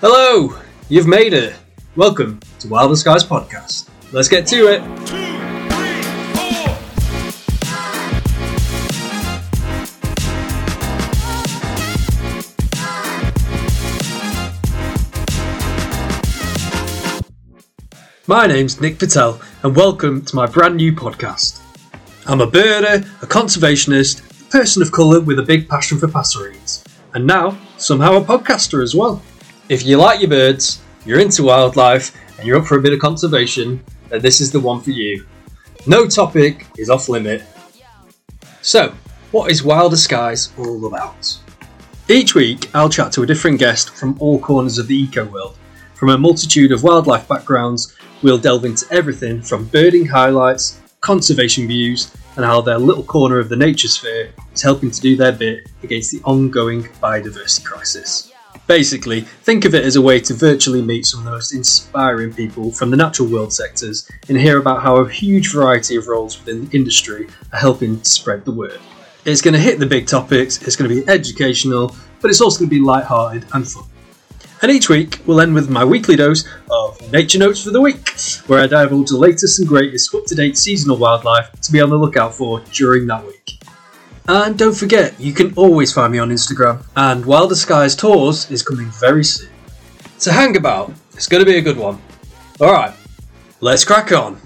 Hello, you've made it. Welcome to Wilder Skies Podcast. Let's get to it. My name's Nick Patel, and welcome to my brand new podcast. I'm a birder, a conservationist, a person of colour with a big passion for passerines, and now somehow a podcaster as well. If you like your birds, you're into wildlife, and you're up for a bit of conservation, then this is the one for you. No topic is off limit. So, what is Wilder Skies all about? Each week, I'll chat to a different guest from all corners of the eco world. From a multitude of wildlife backgrounds, we'll delve into everything from birding highlights, conservation views, and how their little corner of the nature sphere is helping to do their bit against the ongoing biodiversity crisis. Basically, think of it as a way to virtually meet some of the most inspiring people from the natural world sectors and hear about how a huge variety of roles within the industry are helping spread the word. It's going to hit the big topics, it's going to be educational, but it's also going to be light-hearted and fun. And each week we'll end with my weekly dose of Nature Notes for the Week, where I divulge the latest and greatest up to date seasonal wildlife to be on the lookout for during that week. And don't forget, you can always find me on Instagram, and Wilder Skies Tours is coming very soon. So hang about, it's going to be a good one. Alright, let's crack on.